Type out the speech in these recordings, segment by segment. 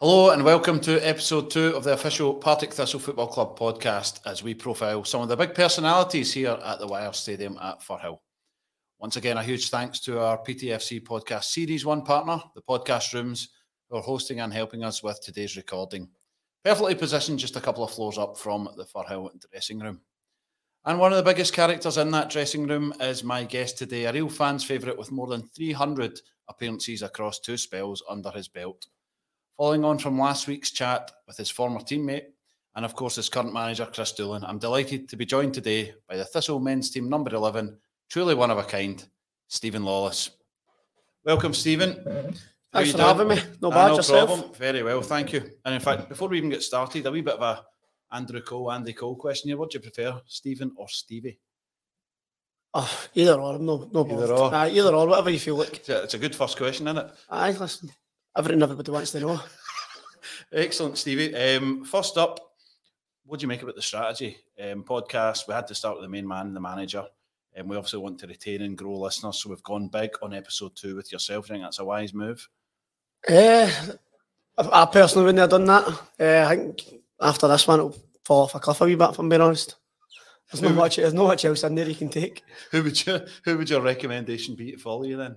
Hello and welcome to episode two of the official Partick Thistle Football Club podcast as we profile some of the big personalities here at the Wyre Stadium at Firhill. Once again, a huge thanks to our PTFC podcast series one partner, the Podcast Rooms, who are hosting and helping us with today's recording. Perfectly positioned just a couple of floors up from the Firhill dressing room. And one of the biggest characters in that dressing room is my guest today, a real fan's favourite with more than 300 appearances across two spells under his belt. Following on from last week's chat with his former teammate and, of course, his current manager, Kris Doolan, I'm delighted to be joined today by the Thistle men's team number 11, truly one of a kind, Steven Lawless. Welcome, Steven. Thanks for having me. No ah, bad, no yourself? problem. Very well, thank you. And in fact, before we even get started, a wee bit of a Andrew Cole, Andy Cole question here. What do you prefer, Steven or Stevie? Oh, either or, I'm no, no Either bothered. or. Aye, either or, whatever you feel like. It's a, it's a good first question, isn't it? Aye, listen, everything everybody wants to know. Excellent, Stevie. Um, first up, what do you make about the strategy um, podcast? We had to start with the main man, the manager, and we obviously want to retain and grow listeners. So we've gone big on episode two with yourself. I think that's a wise move. Eh, I, I personally wouldn't have done that. Eh, I think after this one, it'll fall off a cliff a wee bit, if I'm being honest. There's not much, there's not much else in there you can take. Who would you? Who would your recommendation be to follow you then?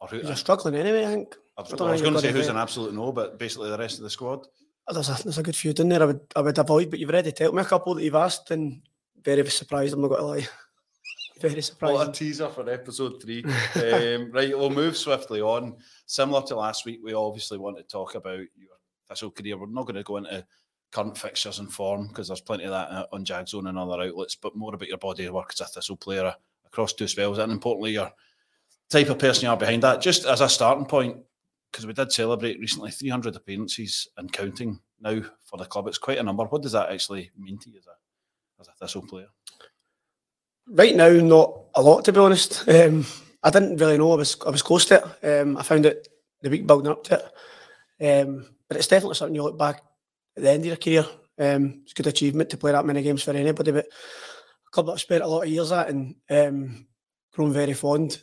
Or who? You're struggling anyway, I think. I was, I was going to say who's an absolute no, but basically the rest of the squad. There's a, there's a good few in there I would, I would avoid, but you've already told me a couple that you've asked, and very surprised, I'm not going to lie. Very What a surprised. teaser for episode three. um, right, we'll move swiftly on. Similar to last week, we obviously want to talk about your Thistle career. We're not going to go into current fixtures and form because there's plenty of that uh, on Jagzone and other outlets, but more about your body of work as a Thistle player across two spells and importantly, your type of person you are behind that. Just as a starting point, because we did celebrate recently 300 appearances and counting now for the club. It's quite a number. What does that actually mean to you as a, as a Thistle player? Right now, not a lot to be honest. Um, I didn't really know I was I was close to it. Um, I found it the week building up to it. Um, but it's definitely something you look back at the end of your career. Um, it's a good achievement to play that many games for anybody, but a club that I've spent a lot of years at and um, grown very fond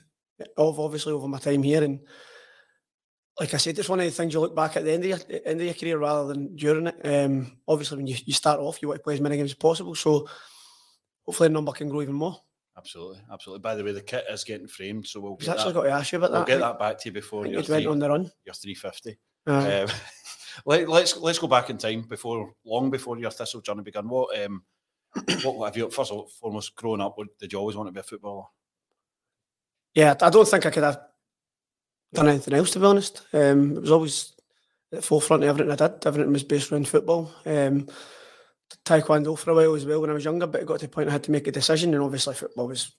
of, obviously over my time here. And like I said, it's one of the things you look back at the end of your end of your career rather than during it. Um, obviously, when you, you start off, you want to play as many games as possible. So hopefully, the number can grow even more. Absolutely, absolutely. By the way, the kit is getting framed, so we'll get, actually that, got to ask you about we'll that. get that back to you before I think your, it went on the run. your 350. Aye. Um, let, let's let's go back in time before long before your Thistle journey began. What um, what have you first of all, foremost growing up? Did you always want to be a footballer? yeah, I don't think I could have done anything else to be honest. Um, it was always at the forefront of everything I did. Everything was based around football. Um, taekwondo for a while as well when I was younger, but it got to the point I had to make a decision, and obviously football was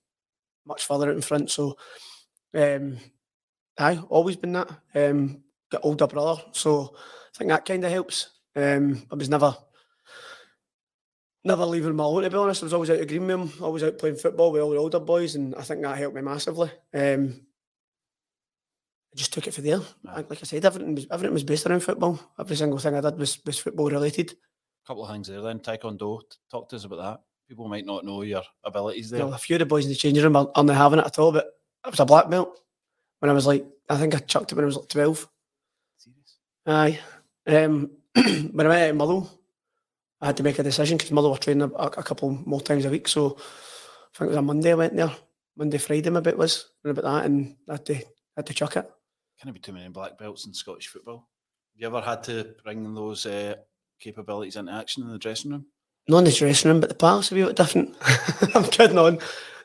much further out in front. So, um, I always been that. Um, got older brother, so I think that kind of helps. Um, I was never. Never leaving my alone, to be honest. I was always out of green him, always out playing football with all the older boys, and I think that helped me massively. Um, just took it for there. Like I said, everything was everything was based around football. Every single thing I did was, was football related. A couple of things there. Then Taekwondo. Talk to us about that. People might not know your abilities there. Know, a few of the boys in the changing room are, are not having it at all, but I was a black belt when I was like, I think I chucked it when I was like 12. Serious? Aye. Um, when I went to Motherwell, I had to make a decision because Motherwell were training a, a couple more times a week. So I think it was a Monday I went there. Monday, Friday, my bit was, and about that, and I had to, had to chuck it. Can't be too many black belts in Scottish football. Have you ever had to bring those uh, capabilities into action in the dressing room? Not in the dressing room, but the parks are a bit different. I'm kidding on.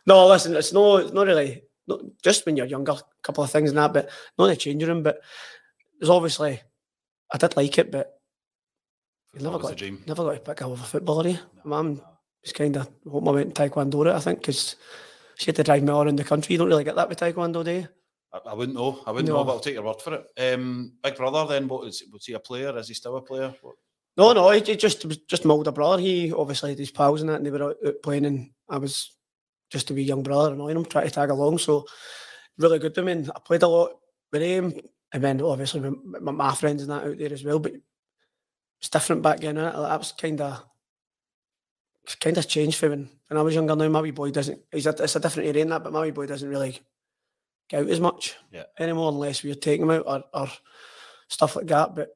No, listen, it's no, it's not really, not, just when you're younger, a couple of things and that, but not in the changing room. But there's obviously, I did like it, but you never got, dream. never got to pick up with a footballer. eh? No, Mum no. was kind of hoping I went Taekwondo route, I think, because she had to drive me all around the country. You don't really get that with Taekwondo, do you? I, I wouldn't know. I wouldn't know, No. but I'll take your word for it. Um, Big brother, then, what is? Was he a player? Is he still a player? What? No, no, it just was just my older brother. He obviously had his pals and that, and they were out, out playing, and I was just a wee young brother annoying him, trying to tag along. So really good with me. And I played a lot with him, and then obviously my, my, friends and that out there as well. But it's different back then. That was kind of kind of changed for when, when I was younger. Now my wee boy doesn't. He's a, it's a different area in that, but my wee boy doesn't really out as much Yeah. anymore unless we're taking him out or, or stuff like that. But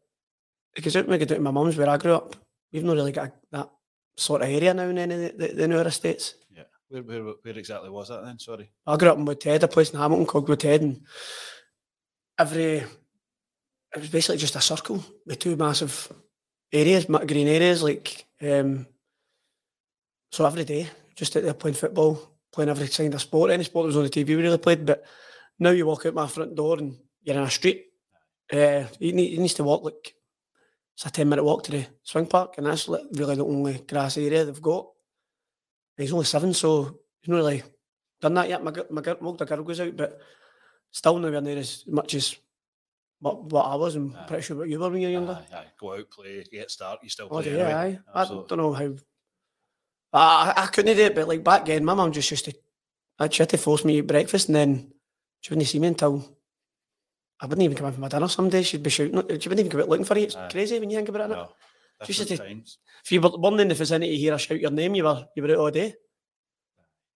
because out we go down to my mum's where I grew up, we've not really got a, that sort of area now in any of the, the, the newer estates. Yeah. Where, where, where exactly was that then? Sorry. I grew up in Woodhead, a place in Hamilton called Woodhead, and every it was basically just a circle with two massive areas, green areas. Like um, so, every day, just out there playing football, playing every kind of sport. Any sport that was on the TV, we really played. But now you walk out my front door and you're in a street. Uh, you need you needs to walk like it's a ten minute walk to the swing park, and that's like really the only grass area they've got. And he's only seven, so he's not really done that yet. My gir- my older girl goes out, but still nowhere near as much as what, what I was. I'm Aye. pretty sure what you were when you were younger. Aye, aye. Go out, play, get start. You still Oh, play yeah, anyway. aye. I don't know how. I, I couldn't do it, but like back then, my mum just used to, she had to force me to eat breakfast, and then she wouldn't see me until I wouldn't even come in for my dinner. Some days she'd be shouting, she wouldn't even come out looking for you. It's Aye. crazy when you think about it. No. To- times. If you were born in the vicinity to hear her shout your name, you were you were out all day.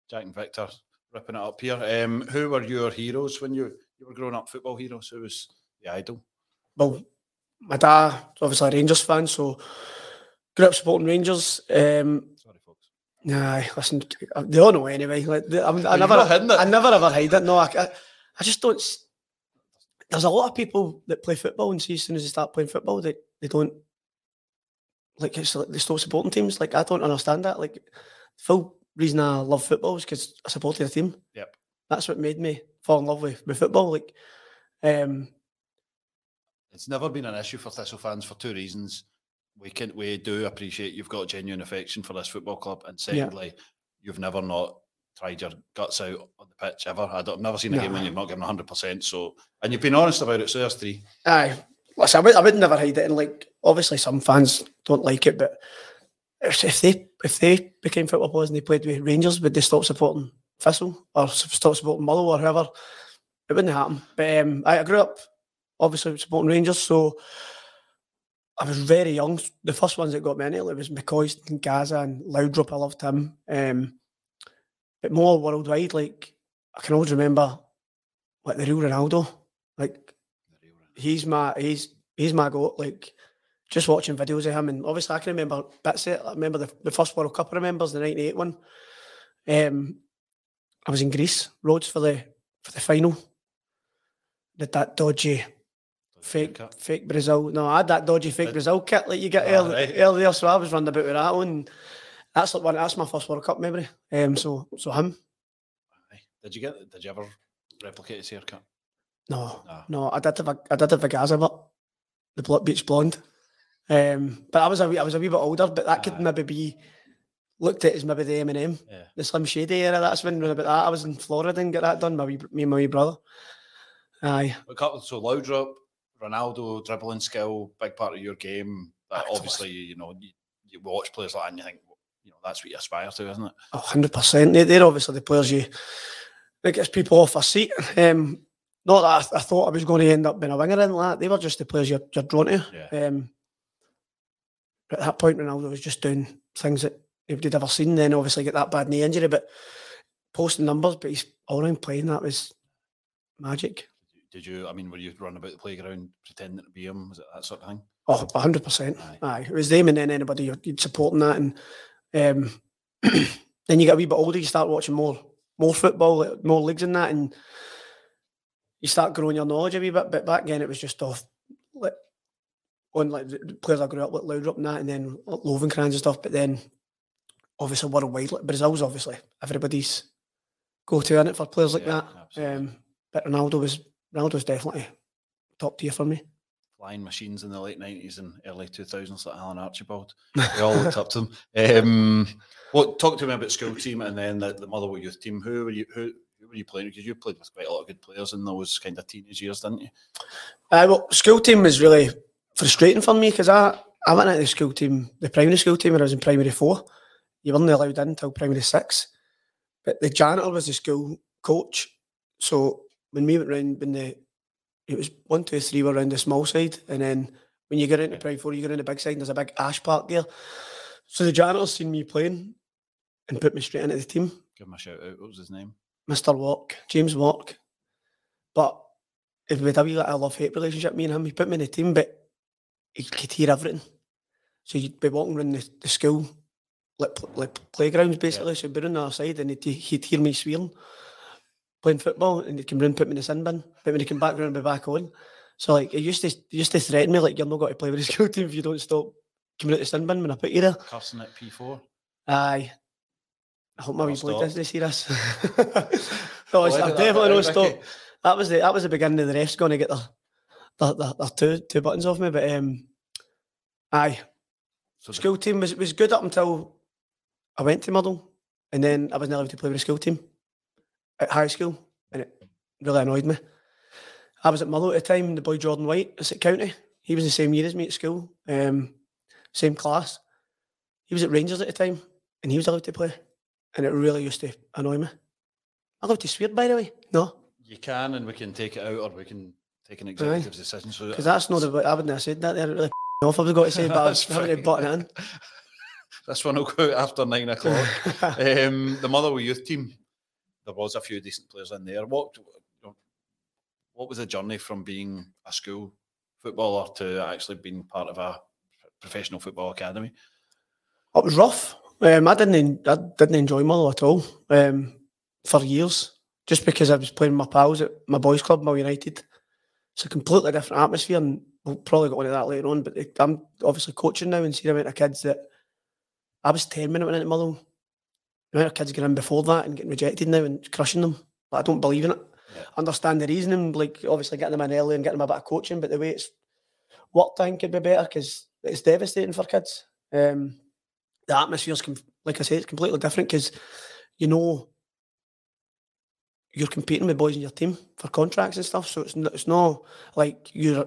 Jack and Victor ripping it up here. Um, who were your heroes when you, you were growing up? Football heroes? Who was the idol? Well, my dad's obviously a Rangers fan, so grew up supporting Rangers. Um, Sorry, folks. Nah, listen, they all know anyway. Like, they- I you've never, not hidden it. I never ever hide it. No, I, I, I just don't. There's a lot of people that play football, and see as soon as they start playing football, they, they don't like it's like they stop supporting teams. Like I don't understand that. Like the full reason I love football is because I supported a team. Yep. That's what made me fall in love with, with football. Like, um, It's never been an issue for Thistle fans for two reasons. We can we do appreciate you've got genuine affection for this football club, and secondly, you've never not tried your guts out on the pitch ever. I don't, I've never seen a game when you've not given hundred percent. So, and you've been honest about it. So there's three. Aye. Listen, I would, I would never hide it. And like, obviously, some fans don't like it, but if if they if they became football players and they played with Rangers, would they stop supporting Thistle or stop supporting Mullow or whoever? It wouldn't happen. But um, I, I grew up obviously supporting Rangers, so I was very young. The first ones that got me into it was McCoist and Gazza and Laudrup. I loved him. Um, but more worldwide, like I can always remember like the real Ronaldo, like he's my he's he's my goat. Like just watching videos of him, and obviously I can remember bits of it. I remember the, the first World Cup. I remember the '98 one. Um, I was in Greece, Rhodes for the for the final. Did that dodgy fake fake Brazil? No, I had that dodgy fake Brazil kit like you get early, right. earlier. So I was running about with that one. That's like one. That's my first World Cup memory. Um, so so him. Did you get? Did you ever replicate his haircut? No, No. no, I did have a, I did have a Gazza, but the Blo- beach blonde. Um, but I was a wee, I was a wee bit older, but that could Aye. maybe be looked at as maybe the Eminem, Yeah. the Slim Shady era. That's when about that. I was in Florida and get that done. My wee, me and my wee brother. Aye, A couple. So Laudrup, Ronaldo, dribbling skill, big part of your game. That obviously, you know, you, you watch players like that and you think, you know, that's what you aspire to, isn't it? hundred percent. They- They're obviously the players you that gets people off a seat. Um, not that I, I thought I was going to end up being a winger in like that. They were just the players you're, you're drawn to. Yeah. Um, at that point, Ronaldo was just doing things that nobody'd ever seen. Then obviously get that bad knee injury, but posting numbers, but he's all around playing that was magic. Did you? I mean, were you running about the playground pretending to be him? Was it that sort of thing? Oh, a hundred percent. Aye. Aye, it was them and then anybody you'd supporting that, and um, then you get a wee bit older, you start watching more more football, more leagues and that, and you start growing your knowledge a wee bit. But back then, it was just off like on like the players I grew up with, Laudrup and that, and then Lovenkrands and stuff. But then obviously worldwide, like Brazil's obviously everybody's go to in it for players like Yeah, that. Um, but Ronaldo was Ronaldo was definitely top tier for me. Flying machines in the late nineties and early two thousands, like Alan Archibald. We all looked up to him. Um, what talk to me about school team and then the, the Motherwell youth team. Who were you? Who, who were you playing? Because you played with quite a lot of good players in those kind of teenage years, didn't you? Uh, well, school team was really frustrating for me because I, I went into the school team, the primary school team when I was in primary four. You weren't allowed in until primary six. But the janitor was the school coach. So when we went round, when the it was one, two, three were around the small side, and then when you get into primary four, you get in the big side, and there's a big ash park there. So the janitor seen me playing and put me straight into the team. Give him a shout out. What was his name? Mr. Walk, James Walk. But if we had a wee like a love hate relationship, me and him, he put me in the team, but he could hear everything. So you'd be walking around the, the school, like, like playgrounds basically. Yeah. So he'd be on the other side and he'd, he'd hear me swearing, playing football, and he'd come round, put me in the sin bin. But when he came back round, be back on. So like, he used to used to threaten me like, "You're not going to play with the school team if you don't stop coming out the sin bin when I put you there." Cussing at P4. Aye. I hope my wee boy doesn't see this. no, I'm definitely not stop. That was the that was the beginning of the rest going to get their, their, their, their two two buttons off me. But um, aye, so school the... team was was good up until I went to Murdoch, and then I wasn't allowed to play with the school team at high school, and it really annoyed me. I was at Murdoch at the time. The boy Jordan White was at County. He was the same year as me at school, um, same class. He was at Rangers at the time, and he was allowed to play and it really used to annoy me. I love to swear, by the way. No, you can, and we can take it out, or we can take an executive decision. So because that's not the I wouldn't have said that. There, really off. I was going to say, but I was having to button in. this one will go out after nine o'clock. um, the Motherwell youth team, there was a few decent players in there. What what was the journey from being a school footballer to actually being part of a professional football academy? It was rough. Um, I didn't I didn't enjoy Motherwell at all um, for years, just because I was playing with my pals at my boys' club, Mull United. It's a completely different atmosphere, and we'll probably get into that later on. But I'm obviously coaching now and seeing the amount of kids that I was ten went into Motherwell. The amount of kids getting in before that and getting rejected now and crushing them. But I don't believe in it. Yeah. Understand the reasoning, like obviously getting them in early and getting them a bit of coaching, but the way it's worked in could be better because it's devastating for kids. Um, the atmosphere's like I said, it's completely different because you know you're competing with boys in your team for contracts and stuff. So it's not, it's not like you're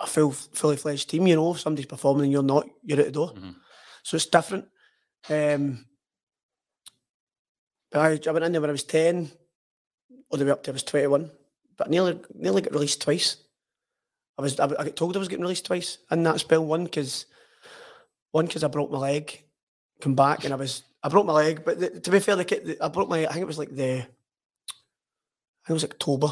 a full fully fledged team. You know, if somebody's performing and you're not, you're out the door. Mm-hmm. So it's different. Um, I, went in there when I was ten, all the way up to I was twenty one. But nearly nearly got released twice. I was I, I got told I was getting released twice in that spell. One because one because I broke my leg come back and I was I broke my leg, but the, to be fair, the, I broke my I think it was like the I think it was October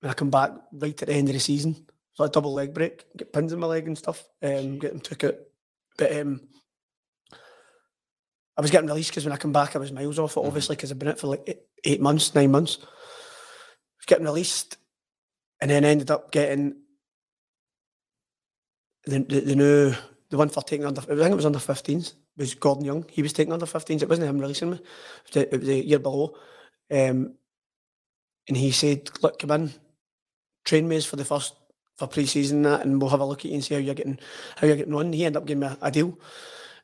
when I come back right at the end of the season. So a double leg break, get pins in my leg and stuff, um, get them took it. But um, I was getting released because when I come back, I was miles off it, mm-hmm. obviously, because I've been it for like eight, eight months, nine months. I was getting released, and then ended up getting the, the, the new the one for taking under. I think it was under 15s was Gordon Young. He was taking under 15s. It wasn't him releasing me. It was the, it was the year below. Um, and he said, look, come in, train me for the first, for pre-season that, and we'll have a look at you and see how you're getting, how you're getting on. He ended up giving me a, a deal.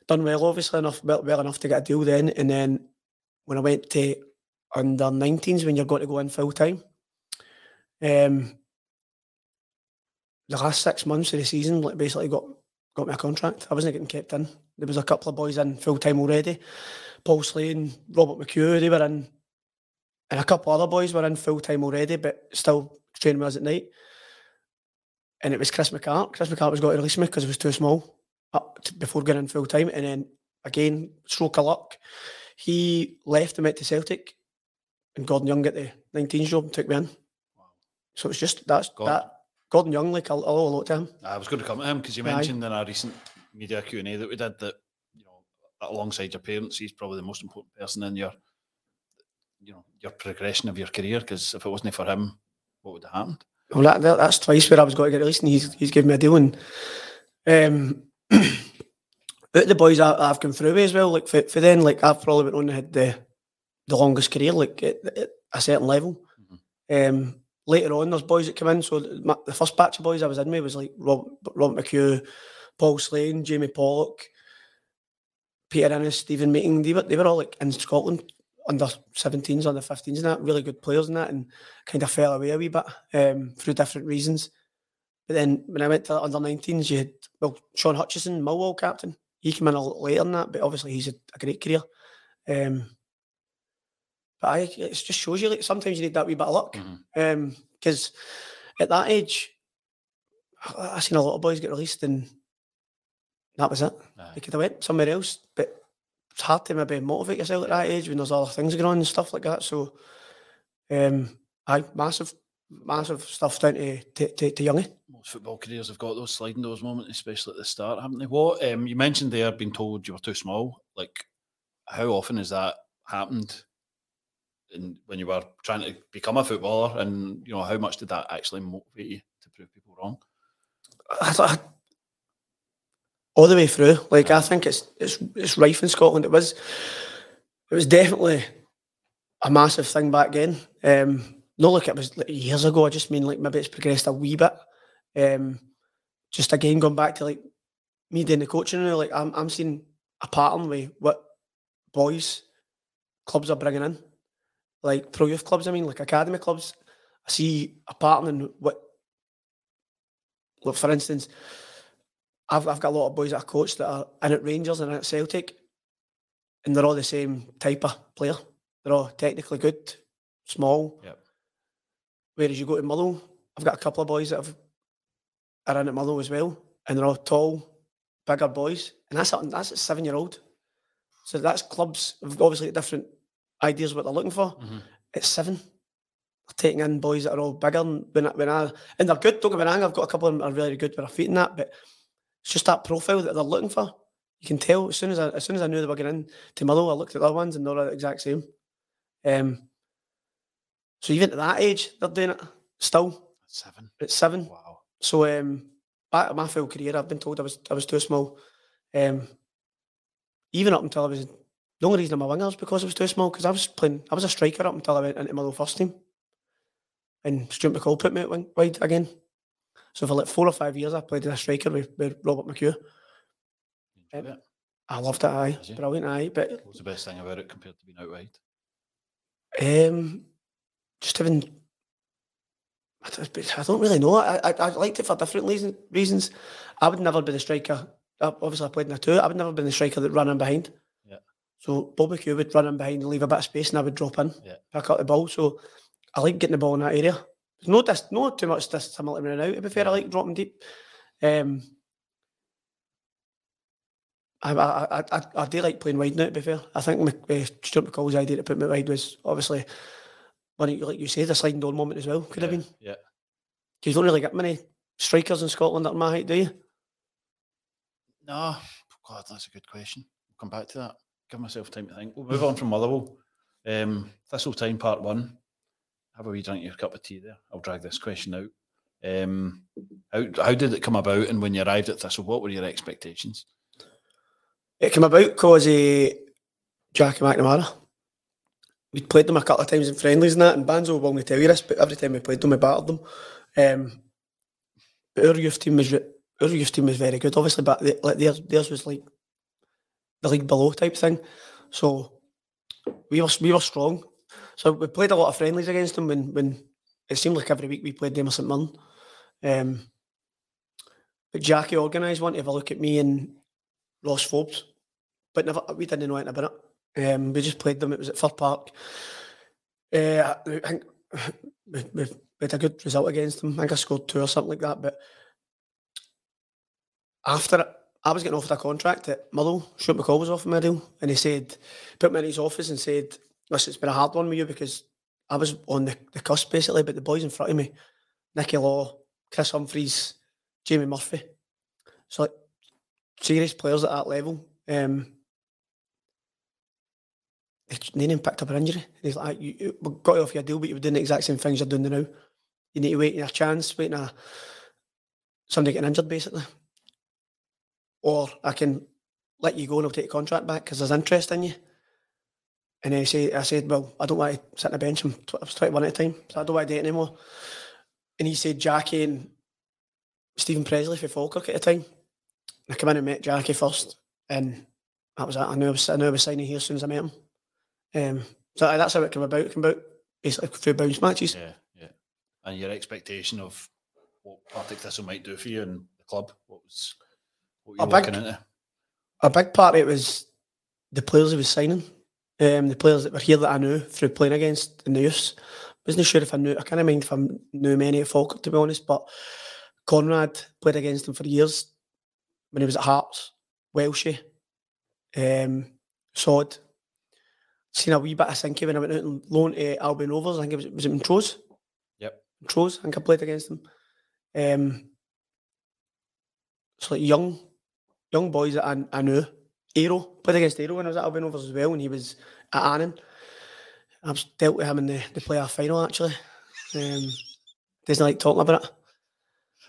Done well, obviously, enough, well, well enough to get a deal then. And then when I went to under 19s, when you're going to go in full time, um, the last six months of the season, like basically got got me a contract. I wasn't getting kept in. There was a couple of boys in full time already. Paul Slane, Robert McHugh, they were in, and a couple other boys were in full time already, but still training with us at night. And it was Chris McCart. Chris McCart was going to release me because it was too small before going in full time. And then again, stroke of luck, he left and went to Celtic, and Gordon Young got the 19 job and took me in. So it's just that's that Gordon Young, like I'll, I'll look to him. I was going to come to him because you mentioned Aye. in a recent media Q and A that we did that you know alongside your parents, he's probably the most important person in your you know your progression of your career. Because if it wasn't for him, what would have happened? Well, that, that, that's twice where I was going to get released, and he's he's given me a deal. And um, the boys I, have come through with as well, like for, for then, like I've probably been on had the the longest career, like at, at a certain level. Mm-hmm. Um, later on, there's boys that come in. So my, the first batch of boys I was in with was like Rob, Rob McHugh, Paul Slane, Jamie Pollock, Peter Ennis, Stephen Meeting. They were, they were all like in Scotland under 17s, under 15s, and that really good players and that, and kind of fell away a wee bit um, through different reasons. But then when I went to under 19s, you had well Shaun Hutchinson, Millwall captain. He came in a little later than that, but obviously he's a, a great career. Um, but I, it just shows you like sometimes you need that wee bit of luck. Because mm-hmm. um, at that age, I seen a lot of boys get released and that was it. Aye. They could have went somewhere else, but it's hard to maybe motivate yourself at that age when there's other things going on and stuff like that. So, um, I massive massive stuff down to to, to, to Youngie. Most football careers have got those sliding doors moments, especially at the start, haven't they? What um, you mentioned there, being told you were too small. Like, how often has that happened? In, when you were trying to become a footballer, and you know how much did that actually motivate you to prove people wrong? I, I, all the way through, like I think it's it's it's rife in Scotland. It was it was definitely a massive thing back then. Um, not like it was years ago. I just mean like maybe it's progressed a wee bit. Um, just again going back to like me doing the coaching now, like I'm I'm seeing a pattern with what boys clubs are bringing in, like pro youth clubs. I mean, like academy clubs. I see a pattern in what, like for instance, I've I've got a lot of boys that I coach that are in at Rangers and at Celtic, and they're all the same type of player. They're all technically good, small. Yep. Whereas you go to Motherwell, I've got a couple of boys that have, are in at Motherwell as well, and they're all tall, bigger boys, and that's a, that's a seven year old. So that's clubs have obviously different ideas what they're looking for. Mhm. It's seven. They're taking in boys that are all bigger than when I, when I and they're good. Don't get me wrong. I've got a couple of them that are really good with their feet and that, but it's just that profile that they're looking for. You can tell as soon as I as soon as I knew they were getting in to Motherwell, I looked at the other ones and they're all the exact same. Um, so even at that age, they're doing it still Seven. at seven. Wow. So um, back in my full career, I've been told I was I was too small. Um, even up until I was the only reason I'm a winger was because I was too small because I was playing I was a striker up until I went into my little first team, and Stuart McCall put me at wing, wide again. So for like four or five years, I played as a striker with, with Robert McHugh. It. I loved it, aye, brilliant, aye. But what was the best thing about it compared to being out wide? Um, just having. I don't, really know. I, I I liked it for different reasons. Reasons. I would never be the striker. Obviously, I played in a two. I would never be the striker that ran in behind. Yeah. So Bob McHugh would run in behind and leave a bit of space, and I would drop in, Yeah. pick up the ball. So I like getting the ball in that area. There's no dis, no too much dissimilar running out. To be fair, I like dropping deep. Um, I, I, I, I, I do like playing wide now, to be fair. I think Mc- uh, Stuart McCall's idea to put me wide was obviously, of, like you said, a sliding door moment as well. Could have been. Yeah, been. Yeah. 'Cause you don't really get many strikers in Scotland at my height, do you? No, God, that's a good question. We'll come back to that. Give myself time to think. We'll move on from Motherwell. Um, Thistle Time Part One. Have a wee drink of your cup of tea there. I'll drag this question out. Um, how how did it come about? And when you arrived at Thistle, what were your expectations? It came about because uh, Jackie McNamara. We'd played them a couple of times in friendlies and that, and Banzo will only tell you this, but every time we played them, we battled them. Um, our youth team was our youth team was very good, obviously, but they, like theirs, theirs was like the league below type thing. So we were we were strong. So we played a lot of friendlies against them when when it seemed like every week we played them or St Mirren. Um, but Jackie organised one to have a look at me and Ross Forbes, but never we didn't know anything about it. Um, we just played them. It was at Fir Park. Uh, I think we, we, had a good result against them. I think I scored two or something like that. But after it, I was getting offered a contract at Motherwell. Stuart McCall was offering me a deal, and he said, put me in his office and said, "Listen, it's been a hard one with you because I was on the, the cusp basically, but the boys in front of me, Nicky Law, Chris Humphreys, Jamie Murphy, so like serious players at that level. Um, them picked up an injury. And he's like, you, you- got off your deal, but you were doing the exact same things you're doing now. You need to wait your chance, waiting a somebody getting injured, basically. Or I can let you go and I'll take the contract back because there's interest in you. And then he say, I said, well, I don't want to sit on the bench. I'm tw- I was 21 at the time, so I don't want to do it anymore. And he said, Jackie and Steven Pressley for Falkirk at the time. I come in and met Jackie first, and that was it. I knew I was, I knew I was signing here as soon as I met him. Um, so that's how it came about. It came about basically through bounce matches. Yeah, yeah. And your expectation of what Partick Thistle might do for you and the club. What was what were A you big- looking into? A big part of it was the players he was signing, um, the players that were here that I knew through playing against in the youths. Wasn't sure if I knew. I can't mind if I knew many at Falkirk to be honest, but Conrad played against him for years when he was at Hearts, Welshie, um, Sod. Seen a wee bit of Sinky when I went out and loaned to Albion Rovers. I think it was, was it Montrose? Yep. Montrose. I think I played against them. Um, it's like young, young boys that I, I knew. Aero played against Aero when I was at Albion Rovers as well, when he was at Annan. I've dealt with him in the, the playoff final actually. Um, doesn't like talking about it.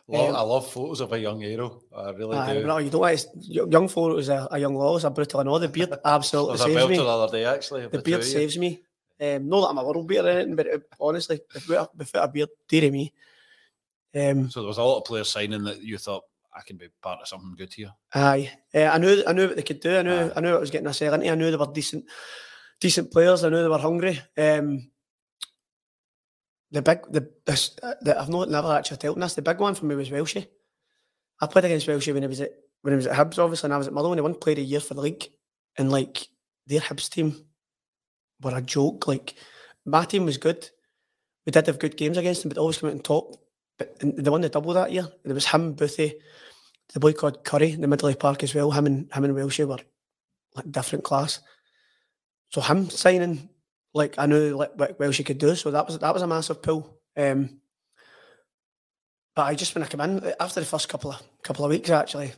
Love, um, I love photos of a young Aero. I really uh, do. No, you don't want to, young photos a, a young Lawless, a brutal and all. The beard absolutely saves me. the other day actually. The, beard saves me. Um, not that I'm a world beater or anything, but it, honestly, without, without a beard, dear me. Um, so there was a lot of players signing that you thought I can be part of something good here. Aye, uh, I knew I knew what they could do. I knew aye. I knew I was getting myself into. I knew they were decent, decent players. I knew they were hungry. Um, the big the, the uh, I've not never actually told this. The big one for me was Welshie. I played against Welshie when he was at when he was at Hibs, obviously, and I was at Motherwell. He one played a year for the league, and like their Hibs team were a joke. Like my team was good. We did have good games against them, but always came out on top. But they won the double that year. There was him, Boothie, the boy called Curry, in the Middle Park as well. Him and him and Welshie were like different class. So him signing, like I knew like what Welshie could do. So that was that was a massive pull. Um, but I just when I came in after the first couple of couple of weeks actually,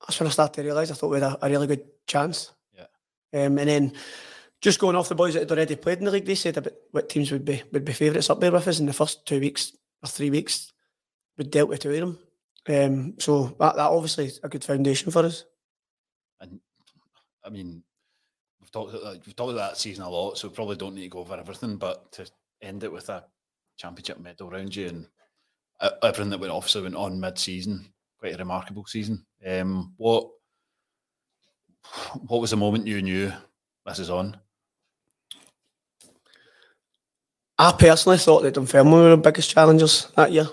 that's when I started to realise I thought we had a, a really good chance. Yeah. Um, and then just going off the boys that had already played in the league, they said about what teams would be would be favourites up there with us in the first two weeks or three weeks. We dealt with two of them, um, so that, that obviously is a good foundation for us. And I mean, we've talked about, we've talked about that season a lot, so we probably don't need to go over everything. But to end it with a championship medal around you and everything that went obviously went on mid-season, quite a remarkable season. Um, what what was the moment you knew this is on? I personally thought that Dunfermline were the biggest challengers that year,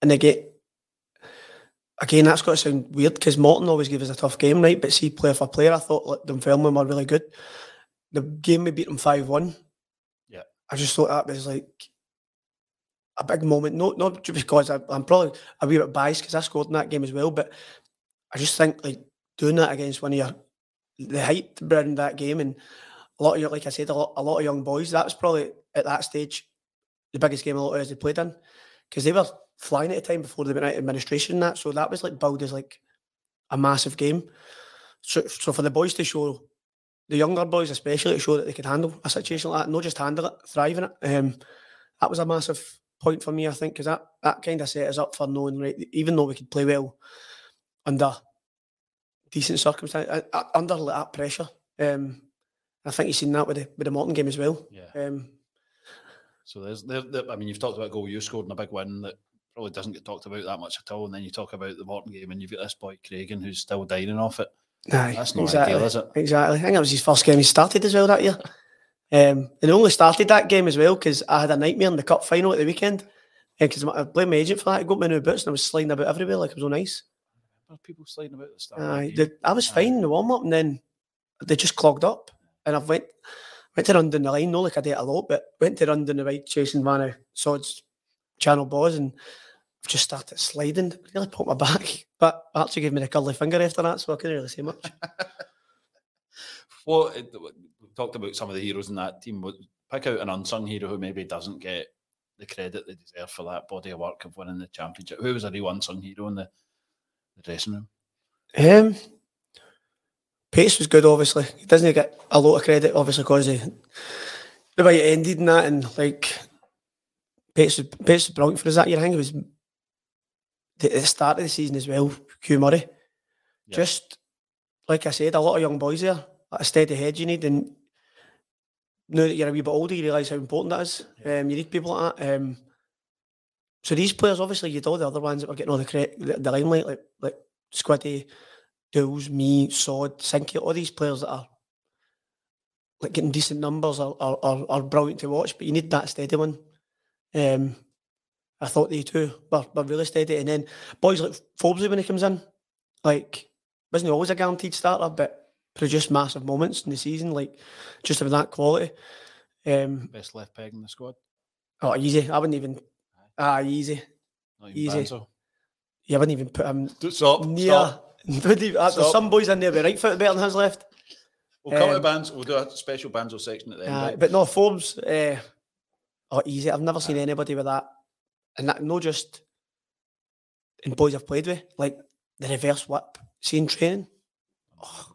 and they get again. That's got to sound weird because Morton always gave us a tough game, right? But see, player for player, I thought like, Dunfermline were really good. The game we beat them five one. Yeah, I just thought that was like a big moment. Not not because I, am probably a wee bit biased because I scored in that game as well, but I just think like doing that against one of your the height around that game and a lot of your like I said a lot a lot of young boys. That was probably at that stage the biggest game a lot of us had played in because they were flying at the time before they went out administration and that. So that was like billed as like a massive game. So, so for the boys to show, the younger boys especially, to show that they could handle a situation like that, not just handle it, thrive in it. Um, that was a massive point for me, I think, because that, that kind of set us up for knowing, right, even though we could play well under decent circumstances, uh, under that pressure. Um, I think you've seen that with the, with the Morton game as well. Yeah. Um, so there's there, there, I mean, you've talked about goal you scored in a big win that probably doesn't get talked about that much at all. And then you talk about the Morton game and you've got this boy Craigan who's still dining off it. Aye, That's not exactly, ideal, is it? Exactly. I think that was his first game he started as well that year. Um, and only started that game as well because I had a nightmare in the cup final at the weekend. Because I blamed my agent for that. I got my new boots and I was sliding about everywhere like it was on ice. People sliding about the start. Aye, the, I was fine in the warm up and then they just clogged up. And I've went went to run down the line, not like I did a lot, but went to run down the right chasing of Sod's channel balls and just started sliding. Really put my back. But Archie gave me the curly finger after that, so I couldn't really say much. well, we talked about some of the heroes in that team. Pick out an unsung hero who maybe doesn't get the credit they deserve for that body of work of winning the championship. Who was a real unsung hero in the, the dressing room? Um, Pace was good, obviously. He doesn't get a lot of credit, obviously, because the way it ended and that. And like, Pace was, Pace was brilliant for us that year. I think it was the, the start of the season as well. Hugh Murray. Yeah. Just like I said, a lot of young boys there. A steady head you need. And now that you're a wee bit older, you realise how important that is. Yeah. Um, you need people like that. Um, so these players, obviously, you'd all the other ones that were getting all the credit, the, the limelight, like like Squiddy, Dools, me, Sod, Sinky, all these players that are like getting decent numbers are, are, are, are brilliant to watch, but you need that steady one. Um, I thought they too were, were really steady. And then boys like Forbesy when he comes in, like, wasn't he always a guaranteed starter, but produced massive moments in the season, like just of that quality. Um, Best left peg in the squad. Oh, easy. I wouldn't even. Ah, easy. easy. Banzo. Yeah, I wouldn't even put him stop, near stop. There's some boys in there with right foot better than his left. We'll come um, to bands. We'll do a special banjo section at the end. Uh, but no, Forbes. Uh, oh, easy. I've never seen anybody with that and that not just in boys I've played with, like the reverse whip, seeing training. Oh,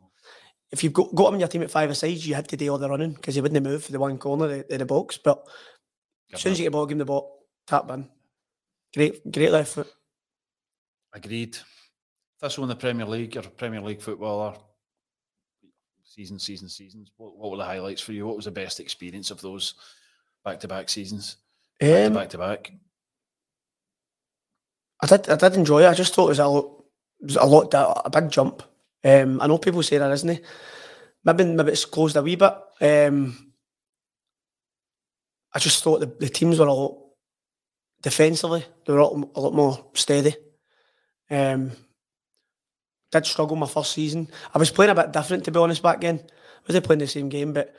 if you've got, got him in your team at five aside, you had to do all the running because he wouldn't move for the one corner of the box. But as soon as you get the ball, give him the ball, tap in. Great, great left foot. Agreed. Thistle in the Premier League, you're a Premier League footballer. Season, season, seasons. What, what were the highlights for you? What was the best experience of those back to back seasons? Back Um, to back to back. I did, I did enjoy it. I just thought it was a was a lot, a big jump. Um, I know people say that, isn't it? Maybe, maybe it's closed a wee bit. Um, I just thought the, the teams were a lot defensively. They were a lot, a lot more steady. Um, did struggle my first season. I was playing a bit different, to be honest, back then. I wasn't playing the same game, but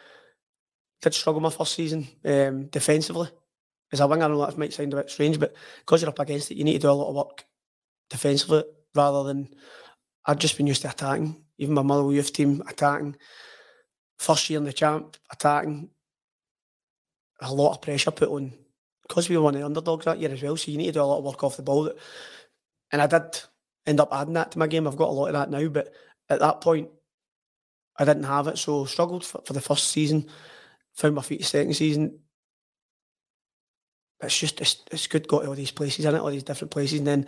did struggle my first season um, defensively. As a winger, I know that might sound a bit strange, but because you're up against it, you need to do a lot of work defensively rather than I'd just been used to attacking. Even my Motherwell youth team attacking. First year in the champ, attacking. A lot of pressure put on because we were one of the underdogs that year as well. So you need to do a lot of work off the ball. That, and I did end up adding that to my game. I've got a lot of that now, but at that point, I didn't have it. So struggled for, for the first season. Found my feet second season. It's just it's, it's good got to all these places it, all these different places. And then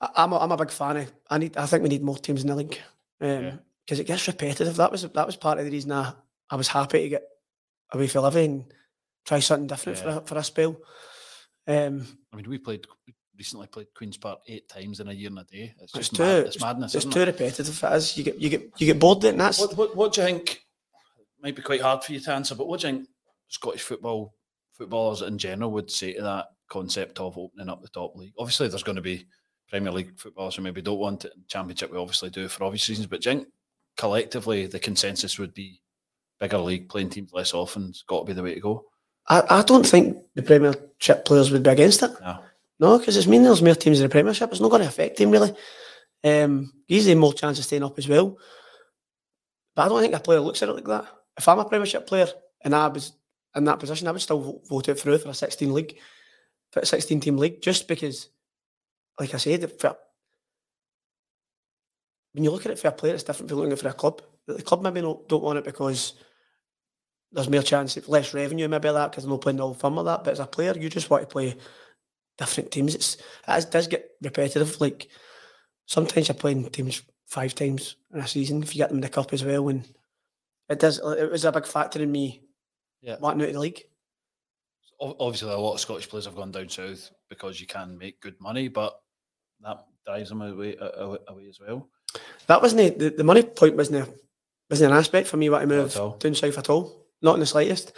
I- I'm a, I'm a big fan of. I need. I think we need more teams in the league because Yeah. it gets repetitive. That was that was part of the reason I, I was happy to get away for living and try something different for Yeah. a, for a spell. Um, I mean, we played recently played Queens Park eight times in a year and a day. It's it's just too mad, it's it's, madness. it's too it? repetitive. It is. You get you get you get bored and that's What, what, what do you think? Might be quite hard for you to answer, but what do you think Scottish football footballers in general would say to that concept of opening up the top league? Obviously, there's going to be Premier League footballers who maybe don't want it. and Championship, we obviously do for obvious reasons. But do you think collectively the consensus would be bigger league, playing teams less often? It's got to be the way to go. I, I don't think the Premiership players would be against it. No. No, because it's mean there's more teams in the Premiership. It's not going to affect him really. Um, gives him more chance of staying up as well. But I don't think a player looks at it like that. If I'm a Premiership player and I was in that position, I would still vote it through for a 16 league, for a 16 team league, just because, like I said, for, when you look at it for a player, it's different from looking for a club. The club maybe not, don't want it because there's more chance of less revenue, maybe that because they're not playing all fun with that. But as a player, you just want to play different teams. It's it does get repetitive. Like sometimes you're playing teams five times in a season if you get them in the cup as well, and it does. It was a big factor in me Yeah. wanting out of the league. Obviously, a lot of Scottish players have gone down south because you can make good money, but that drives them away, away, as well. That wasn't the, the money point wasn't a, wasn't an aspect for me what I Not move at all. down south at all. Not in the slightest.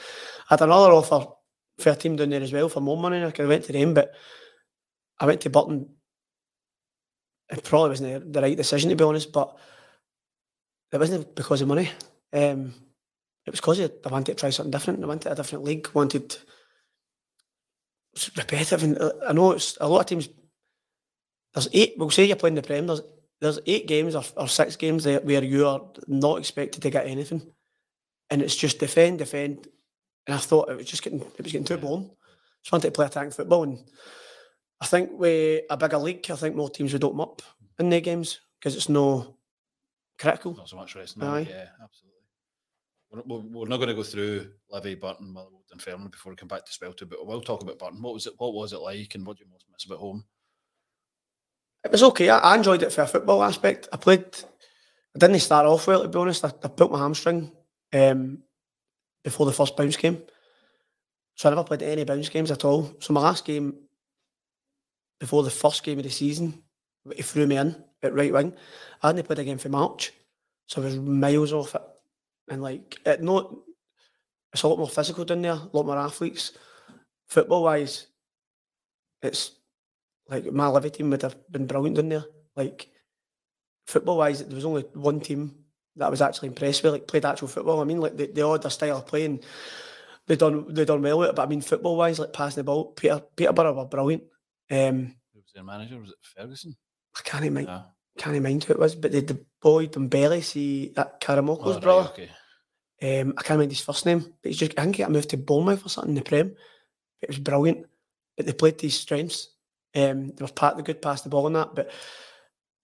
I had another offer for a team down there as well for more money. I could have went to them, but I went to Burton. It probably wasn't the, the right decision to be honest, but it wasn't because of money. Um, it was because I wanted to try something different. I wanted a different league. Wanted repetitive, and I know it's a lot of teams. There's eight. We'll say you're playing the Prem. There's there's eight games or, or six games there where you are not expected to get anything, and it's just defend, defend. And I thought it was just getting it was getting too boring. Just wanted to play attacking football, and I think with a bigger league, I think more teams would open up in their games because it's no critical. Not so much rest. No, Aye. yeah, absolutely. We're, we're, not going to go through Levy, Burton, Motherwell, and Fairland before we come back to Spelter, but we'll talk about Burton. What was it? What was it like, and what do you most miss about home? It was okay. I, enjoyed it for a football aspect. I played. I didn't start off well, to be honest. I, I pulled my hamstring um, before the first bounce game, so I never played any bounce games at all. So my last game before the first game of the season, he threw me in at right wing. I hadn't played again for March, so I was miles off it. And like, it not, it's a lot more physical down there, a lot more athletes. Football wise, it's like my Livy team would have been brilliant down there. Like football wise, there was only one team that I was actually impressed with, like played actual football. I mean, like they, they all had their style of playing. They done they done well with it, but I mean football wise, like passing the ball, Peter Peterborough were brilliant. Um, Who was their manager? Was it Ferguson? I can't mind Yeah. Can't mind who it was, but they the boy Dembélé, see that Karamoko's Oh, right, brother. okay. Um, I can't remember his first name, but he's just I think he got moved to Bournemouth or something in the Prem. It was brilliant. but they played these strengths. Um, they were part the good pass the ball on that, but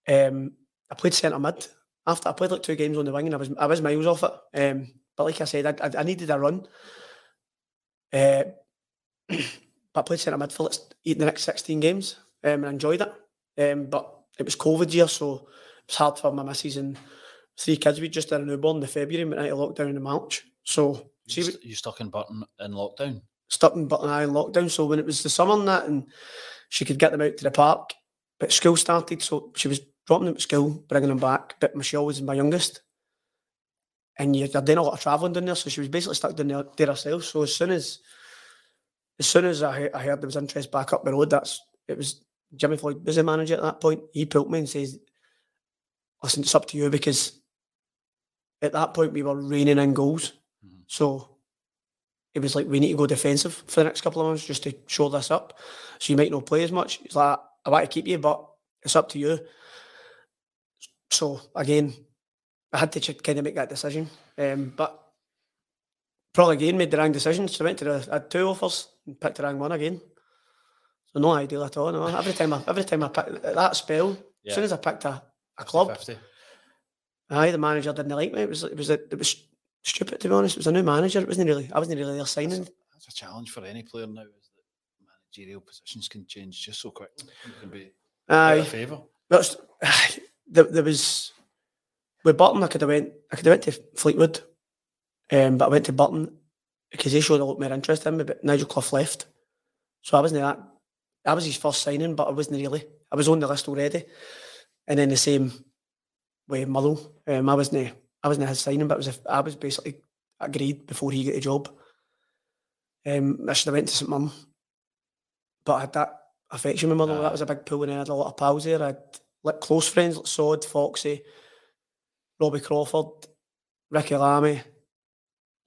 um, I played centre mid. After I played like two games on the wing, and I was I was miles off it. Um, but like I said, I, I, I needed a run. Uh, but I played centre mid for the next sixteen games, um, and enjoyed it. Um, but it was COVID year, so it was hard for my missus and three kids. We just had a newborn in February, went into lockdown in March. So you, st- you stuck in Burton in lockdown. Stuck in Burton I in lockdown. So when it was the summer and that, and she could get them out to the park, but school started, so she was dropping them at school, bringing them back. But Michelle was my youngest, and you're doing a lot of travelling down there, so she was basically stuck down there, there herself. So as soon as as soon as I, I heard there was interest back up the road, that's it was Jimmy Floyd was the manager at that point. He pulled me and says, "Listen, it's up to you," because at that point we were raining in goals. Mm-hmm. So it was like we need to go defensive for the next couple of months just to show this up. So you might not play as much. It's like I want to keep you, but it's up to you. So again, I had to kind of make that decision. Um, but probably again made the wrong decision. So I went to the I had two offers and picked the wrong one again. No ideal at all. No. Every time I every time I picked that spell, yeah. as soon as I picked a, a club, 50. aye, the manager didn't like me. It was it was it was stupid to be honest. It was a new manager. It wasn't really I wasn't really there signing. That's, that's a challenge for any player now. Is that managerial positions can change just so quick. It can be aye. a favour. That's there, there was with Burton. I could have went. I could have went to Fleetwood, um, but I went to Burton because he showed a lot more interest in me. But Nigel Clough left, so I wasn't that. That was his first signing, but I wasn't really. I was on the list already, and then the same way Motherwell. Um, I wasn't. I wasn't his signing, but was. I was basically agreed before he got a job. Um, I should have went to St Mirren, but I had that affection with Motherwell. Uh, that was a big pull, and I had a lot of pals there. I had like close friends like Sod, Foxy, Robbie Crawford, Ricky Lamie,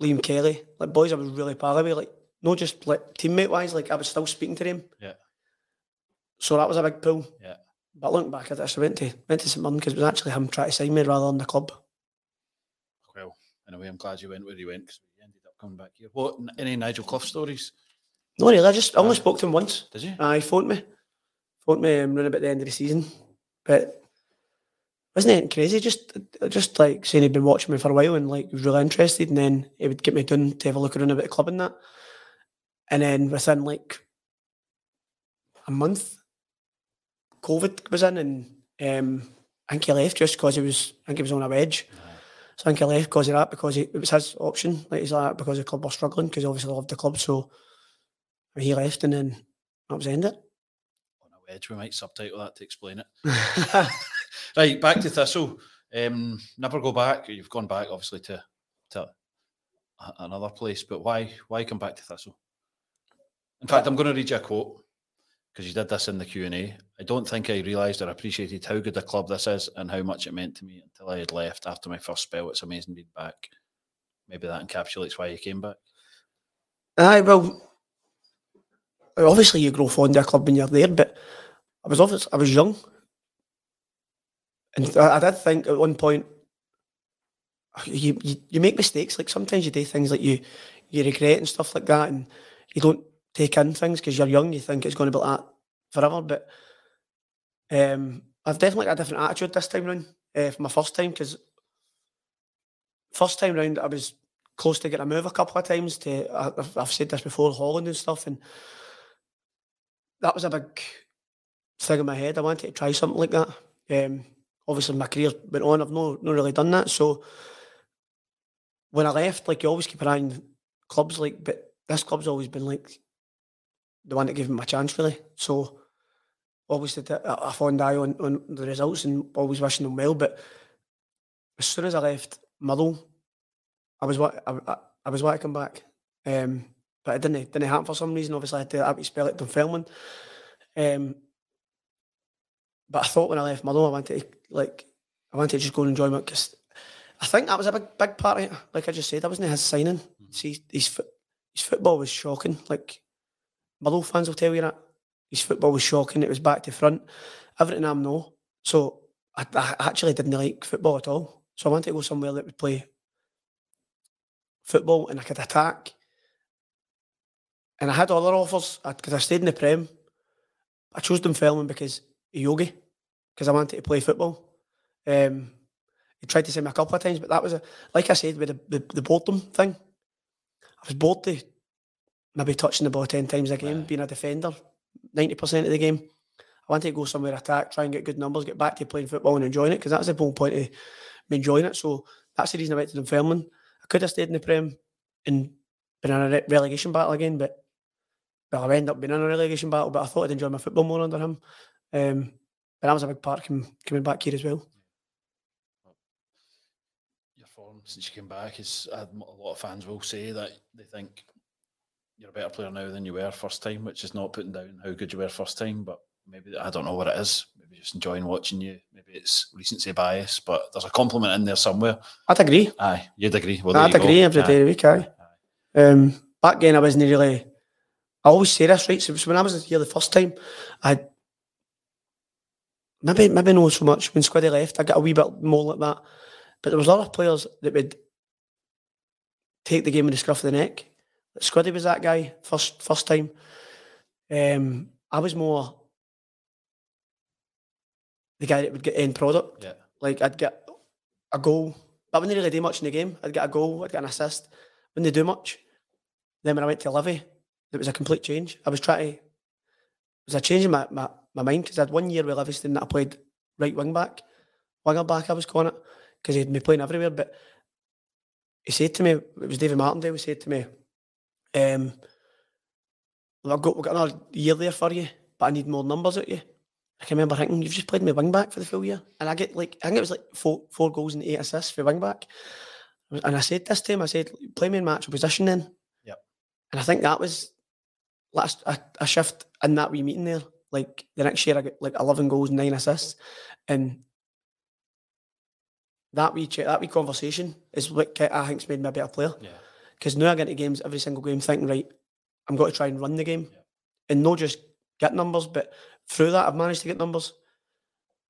Liam Kelly, like boys I was really proud of, like not just like teammate wise, like I was still speaking to them. Yeah. So that was a big pull. Yeah. But looking back at this, I went to went to St Mirren because it was actually him trying to sign me rather than the club. Well, anyway, I'm glad you went where you went because we ended up coming back here. What any Nigel Clough stories? No, really. I just I only uh, spoke to him once. Did you? Uh, he phoned me. Phoned me um, around about the end of the season. But wasn't it crazy? Just just like saying he'd been watching me for a while and like was really interested, and then he would get me done to have a look around about the club and that. And then within like a month, COVID was in, and um, I think he left just because he was. I think he was on a wedge. So I think he left because of that, because he, it was his option. Like he's like because the club was struggling, because obviously loved the club. So he left, and then that was the end it edge. We might subtitle that to explain it. right, back to Thistle. Um, never go back. You've gone back, obviously, to to another place. But why why come back to Thistle? In fact, I'm going to read you a quote because you did this in the Q and A. I don't think I realised or appreciated how good a club this is and how much it meant to me until I had left after my first spell. It's amazing being back. Maybe that encapsulates why you came back. Aye, well, obviously you grow fond of a club when you're there, but I was obviously I was young, and I, I did think at one point you, you, you make mistakes. Like sometimes you do things like you you regret and stuff like that, and you don't take in things because you're young. You think it's going to be like that forever, but um, I've definitely got a different attitude this time round uh, for my first time because first time round I was close to getting a move a couple of times. To I've, I've said this before, Holland and stuff, and that was a big thing in my head. I wanted to try something like that. Um, obviously, my career went on. I've not, not really done that. So when I left, like you always keep an eye on clubs, like, but this club's always been like the one that gave me my chance, really. So a, a fond eye on, on the results and always wishing them well. But as soon as I left Motherwell, I was what I, I, I was wanting to come back. Um, but it didn't didn't happen for some reason. Obviously, I had to, I had to spell it Dunfermline. Um, but I thought when I left Motherwell, I wanted to like I wanted to just go and enjoy my because I think that was a big big part of it. Like I just said, that wasn't his signing. Mm-hmm. See, his his football was shocking. Like Motherwell fans will tell you that his football was shocking. It was back to front, everything I know. So I, I actually didn't like football at all. So I wanted to go somewhere that would play football and I could attack and I had other offers because I stayed in the Prem. I chose Dunfermline because Yogi, because I wanted to play football. Um, he tried to send me a couple of times, but that was a like I said with the, the, the boredom thing. I was bored to maybe touching the ball ten times a game, being a defender, ninety percent of the game. I wanted to go somewhere attack, try and get good numbers, get back to playing football and enjoying it because that's the whole point of me enjoying it. So that's the reason I went to Dunfermline. I could have stayed in the Prem and been in a relegation battle again, but well, I ended up being in a relegation battle, but I thought I'd enjoy my football more under him. Um, but that was a big part coming, coming back here as well. Your form since you came back is a lot of fans will say that they think you're a better player now than you were first time, which is not putting down how good you were first time, but maybe I don't know what it is. Maybe just enjoying watching you. Maybe it's recency bias, but there's a compliment in there somewhere. I'd agree. Aye, you'd agree. Well, I'd agree go. every day of the week. Aye. aye. Um, back then, I wasn't really. I always say this, right? So when I was here the first time, I maybe maybe not so much when Squiddy left. I got a wee bit more like that, but there was a lot of players that would take the game in the scruff of the neck. Squiddy was that guy first first time. Um, I was more the guy that would get end product. Yeah. Like I'd get a goal, but I wouldn't really do much in the game. I'd get a goal, I'd get an assist. Wouldn't they do much? Then when I went to Livy, it was a complete change. I was trying to, it was a change in my, my, my mind because I had one year with Livingston that I played right wing back, winger back I was calling it, because he had me playing everywhere. But he said to me, it was David Martindale, he said to me, um, I've got, we've got another year there for you, but I need more numbers at you. I can remember thinking, you've just played me wing back for the full year. And I get like, I think it was like four, four goals and eight assists for wing back. And I said this to him, I said, play me in match position then. Yep. And I think that was last a, a, shift in that wee meeting there. Like the next year, I got like 11 goals, nine assists. And that wee, that wee conversation is what I think's made me a better player. Yeah. Because now I get into games, every single game, thinking, right, I'm going to try and run the game. Yeah. And not just get numbers, but through that, I've managed to get numbers.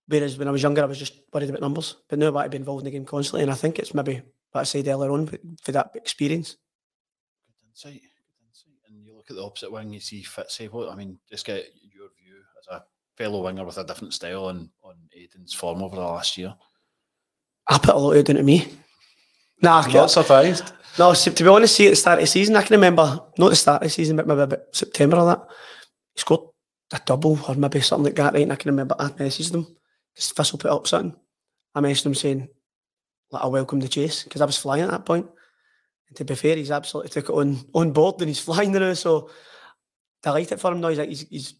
Whereas when I was younger, I was just worried about numbers. But now I want to be involved in the game constantly. And I think it's maybe what I said earlier on for that experience. Good insight. Good insight. And you look at the opposite wing, you see Fitzy. What I mean, just get your view as a fellow winger with a different style on, on Aidan's form over the last year. I put a lot of it into me. Nah, I'm not surprised. No, to be honest, see at the start of the season, I can remember not the start of the season, but maybe about September or that. He scored a double or maybe something like that, right? And I can remember I messaged them because Thistle put up something. I messaged him saying, like, I welcome the chase because I was flying at that point. And to be fair, he's absolutely took it on on board and he's flying now. So delighted for him now. He's like, he's, he's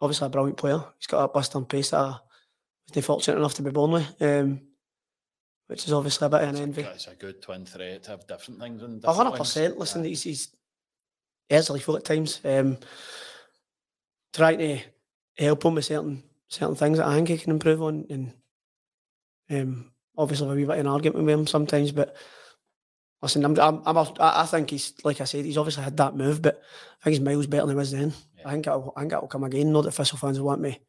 obviously a brilliant player. He's got a bust on pace that I was fortunate enough to be born with. Um, which is obviously a bit of an envy. It's a good twin threat to have different things. hundred percent. Listen, yeah. he's, he's easily full at times. Um, trying to help him with certain certain things that I think he can improve on, and um, obviously a wee bit of an argument with him sometimes. But listen, I'm, I'm, I'm a, I think he's like I said, he's obviously had that move, but I think he's miles better than he was then. Yeah. I think it'll, I think it'll come again. Not that Thistle fans want me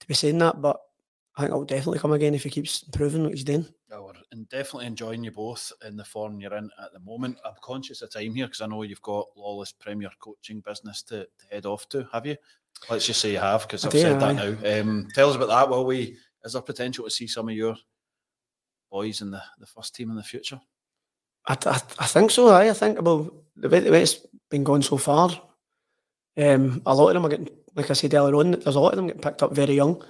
to be saying that, but I think it'll definitely come again if he keeps improving what he's doing. Yeah, we're definitely enjoying you both in the form you're in at the moment. I'm conscious of time here because I know you've got lawless Premier coaching business to, to head off to. Have you? Let's just say you have, because I've do, said that now. Um, tell us about that. Will we? Is there potential to see some of your boys in the, the first team in the future? I, I, I think so. I, I think about the way, the way it's been going so far. Um, a lot of them are getting, like I said earlier on, there's a lot of them getting picked up very young.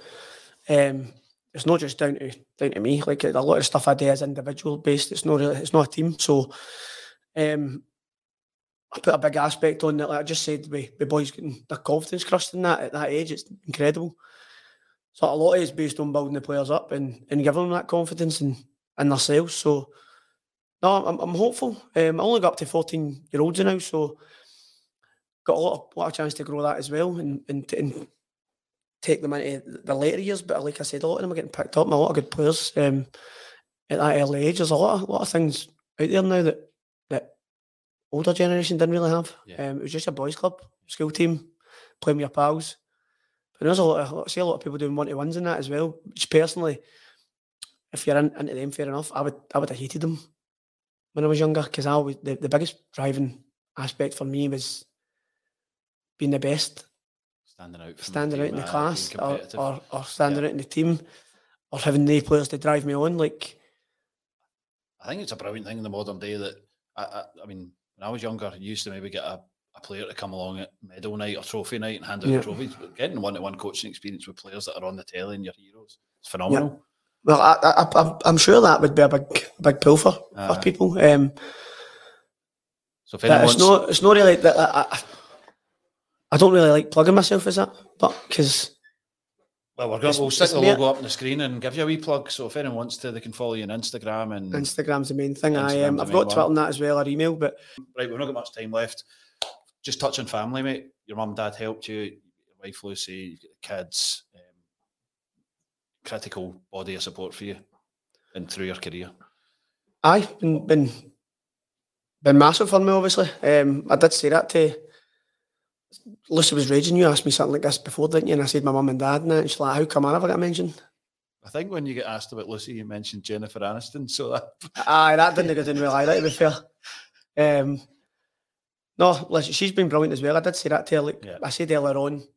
Um, it's not just down to down to me. Like a lot of stuff I do is individual based. It's not really, it's not a team. So um, I put a big aspect on it. Like I just said, the, boys getting their confidence crushed in that at that age, it's incredible. So a lot is based on building the players up and, and giving them that confidence in, in themselves. So no, I'm, I'm hopeful. Um, I only got up to 14 year olds now, so got a lot of, lot of chance to grow that as well and, and, and take them into the later years. But like I said, a lot of them are getting picked up. And a lot of good players um, at that early age. There's a lot of, a lot of things out there now that that older generation didn't really have. Yeah. Um, it was just a boys' club, school team, playing with your pals. But there's a lot of, I see a lot of people doing one to ones in that as well. Which personally, if you're in, into them, fair enough. I would, I would have hated them when I was younger because I always the, the biggest driving aspect for me was being the best, standing out, standing out in the class, or, or, or standing out in the team, or having the players to drive me on. Like, I think it's a brilliant thing in the modern day that I, I, I mean, when I was younger, you used to maybe get a, a player to come along at medal night or trophy night and hand out Yeah. the trophies. But getting one-to-one coaching experience with players that are on the telly and your heroes, it's phenomenal. well, I, I, I, I'm- I'm sure that would be a big, big pull for, Aye. for people. Um, So if anyone it's not, it's not really that. I, I, don't really like plugging myself as that, but because well, we're going to we'll stick the logo up on the screen and give you a wee plug. So if anyone wants to, they can follow you on Instagram and Instagram's the main thing. I Instagram's um, I've got. Twitter and that as well, or email, but right, we've not got much time left. Just touch on family, mate. Your mum and dad helped you. Your wife Lucy, you've got the kids. Um, critical body of support for you and through your career. Aye, been been been massive for me. Obviously, um, I did say that to Lucy. Was raging. You asked me something like this before, didn't you? And I said my mum and dad, and that. And she's like, "How come I never got mentioned?" I think when you get asked about Lucy, you mentioned Jennifer Aniston. So that Aye, that didn't go down well either. To be fair, um, no, listen, she's been brilliant as well. I did say that to her. Like Yeah. I said earlier on,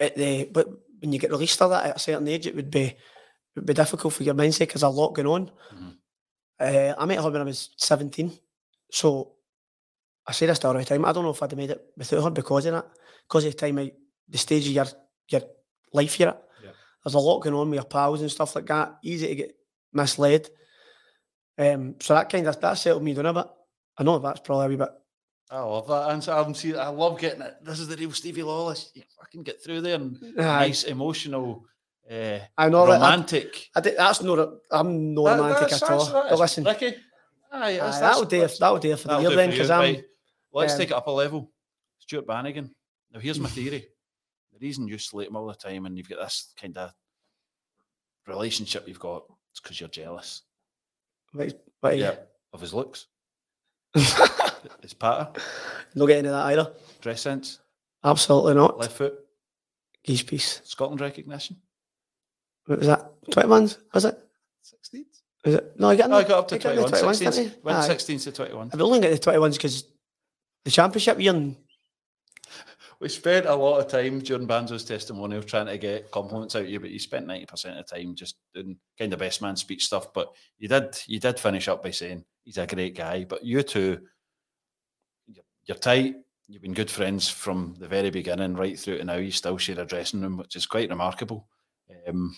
at the but when you get released of that at a certain age, it would be it would be difficult for your mindset because a lot going on. Mhm. Uh, I met her when I was seventeen, so I say this to her all the time. I don't know if I'd have made it without her because of that, because of the time, I, the stage of your your life you're at. Yeah. There's a lot going on with your pals and stuff like that. Easy to get misled. Um, so that kind of that settled me down a bit. I know that's probably a wee bit. I love that answer. I'm see, I love getting it. This is the real Stevie Lawless. You fucking get through there and Aye. nice, emotional, uh, I know. I, romantic. I, did- that's not. I'm no That- romantic at all. But is- listen, Ricky. Aye, that's, aye, that's, that'll do. That'll do for the year then, because I'm. right. Let's um, take it up a level. Stuart Bannigan. Now, here's my theory. The reason you slate him all the time and you've got this kind of relationship you've got is because you're jealous. Right, right. Yeah. Of his looks, his patter, not getting into that either. dress sense, Absolutely not. left foot, Geese piece. Scotland recognition. What was that? Twenty ones? Was it? 16. Was it? No, I got. No, I got up to I got the 21 16, went 16 to 21. I've only got the twenty ones because the championship year. We spent a lot of time during Banzo's testimonial trying to get compliments out of you, but you spent 90% of the time just doing kind of best man speech stuff. But you did you did finish up by saying he's a great guy. But you two, you're, you're tight. You've been good friends from the very beginning right through to now. You still share a dressing room, which is quite remarkable. Um,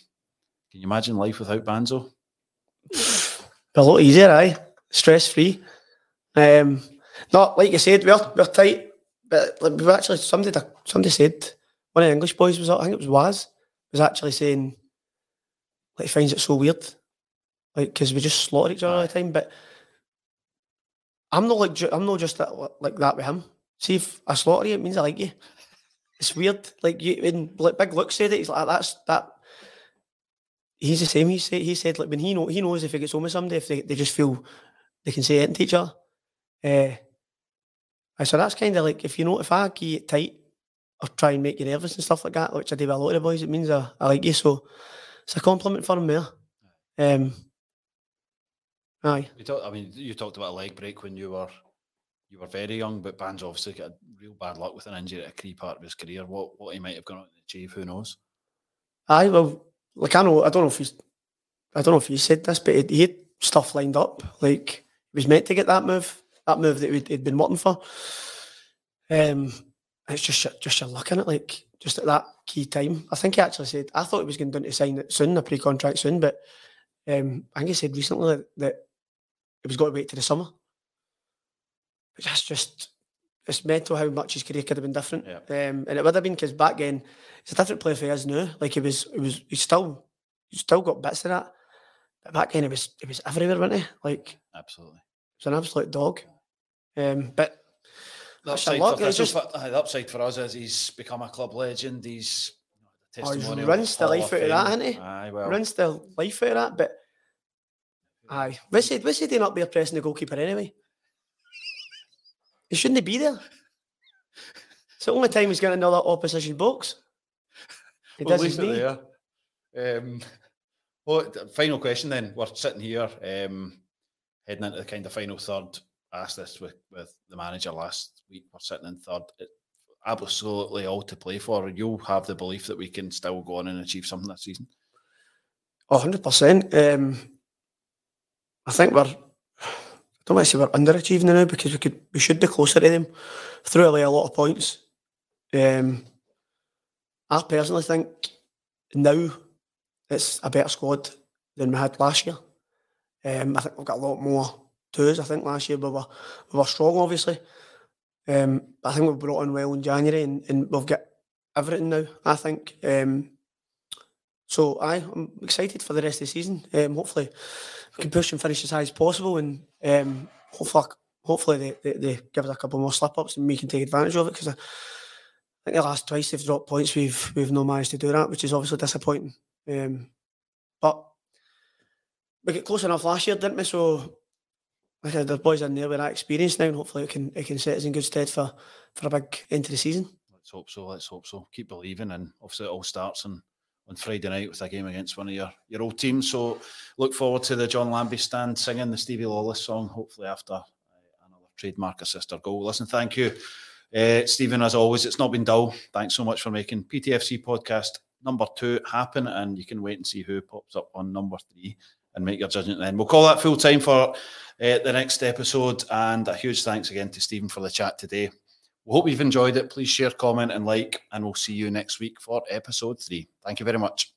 can you imagine life without Banzo? a lot easier, aye. Stress free. Um, not like you said, we're we're tight, but like we've actually somebody somebody said one of the English boys was I think it was Waz was actually saying like he finds it so weird, like because we just slaughter each other all the time. But I'm not like I'm not just that, like that with him. See if I slaughter you, it means I like you. It's weird. Like you, when like Big Luke said it, he's like that's that. He's the same. He said he said like when he know he knows if he gets home with somebody, if they, they just feel they can say it to each other. Uh, so that's kind of like if you know if I keep it tight or try and make you nervous and stuff like that, which I do with a lot of the boys, it means I, I like you. So it's a compliment for him there. Um, aye. We talk, I mean, you talked about a leg break when you were you were very young, but Ban's obviously got real bad luck with an injury at a key part of his career. What what he might have gone on to achieve, who knows? Aye, well, like I know, I don't know if he's, I don't know if he said this, but he had stuff lined up. Like he was meant to get that move, that move that he'd, he'd been wanting for. Um, it's just just your luck in it, like just at that key time. I think he actually said I thought he was going to sign it soon, a pre-contract soon, but um, I think he said recently that, that he was going to wait to the summer. But that's just it's mental how much his career could have been different. Yeah. Um, and it would have been because back then he's a different player for us now. Like he was, he was, he's still, he's still got bits of that. But back then he was, he was everywhere, wasn't he? Like Absolutely. he was an absolute dog. Um, but The upside, lot, for, Thistle just- for- the upside for us is he's become a club legend. He's Oh, he's rinsed the life out of that, hasn't he? Aye, well, runs the life out of that. But aye, what's he, what's he doing up there pressing the goalkeeper anyway? He shouldn't be there. It's the only time he's getting another opposition box. He we'll does his knee. Um, well, final question then. We're sitting here um, heading into the kind of final third. Asked this with, with the manager last week. We're sitting in third. It, absolutely all to play for. You'll have the belief that we can still go on and achieve something this season. Oh, 100%. Um, I think we're, I don't want to say we're underachieving now because we could, we should be closer to them Threw away a lot of points. Um, I personally think now it's a better squad than we had last year. Um, I think we've got a lot more twos. I think last year we were, we were strong, obviously. Um, I think we've brought in well in January and, and we've got everything now, I think. Um, so I, I'm excited for the rest of the season. Um, hopefully we can push and finish as high as possible and um, hopefully, hopefully they, they, they, give us a couple more slip ups and we can take advantage of it because I, I think the last twice they've dropped points, we've we've not managed to do that, which is obviously disappointing. Um, but we get close enough last year, didn't we? So the boys in there with that experience now, and hopefully it can it can set us in good stead for for a big end to the season. Let's hope so. Let's hope so. Keep believing, and obviously it all starts on on Friday night with a game against one of your your old teams. So look forward to the John Lambie stand singing the Stevie Lawless song. Hopefully after uh, another trademark assist or goal. Listen, thank you, uh, Steven. As always, it's not been dull. Thanks so much for making PTFC podcast number two happen, and you can wait and see who pops up on number three and make your judgment then. We'll call that full time for uh, the next episode. And a huge thanks again to Steven for the chat today. We hope you've enjoyed it. Please share, comment, and like, and we'll see you next week for episode three. Thank you very much.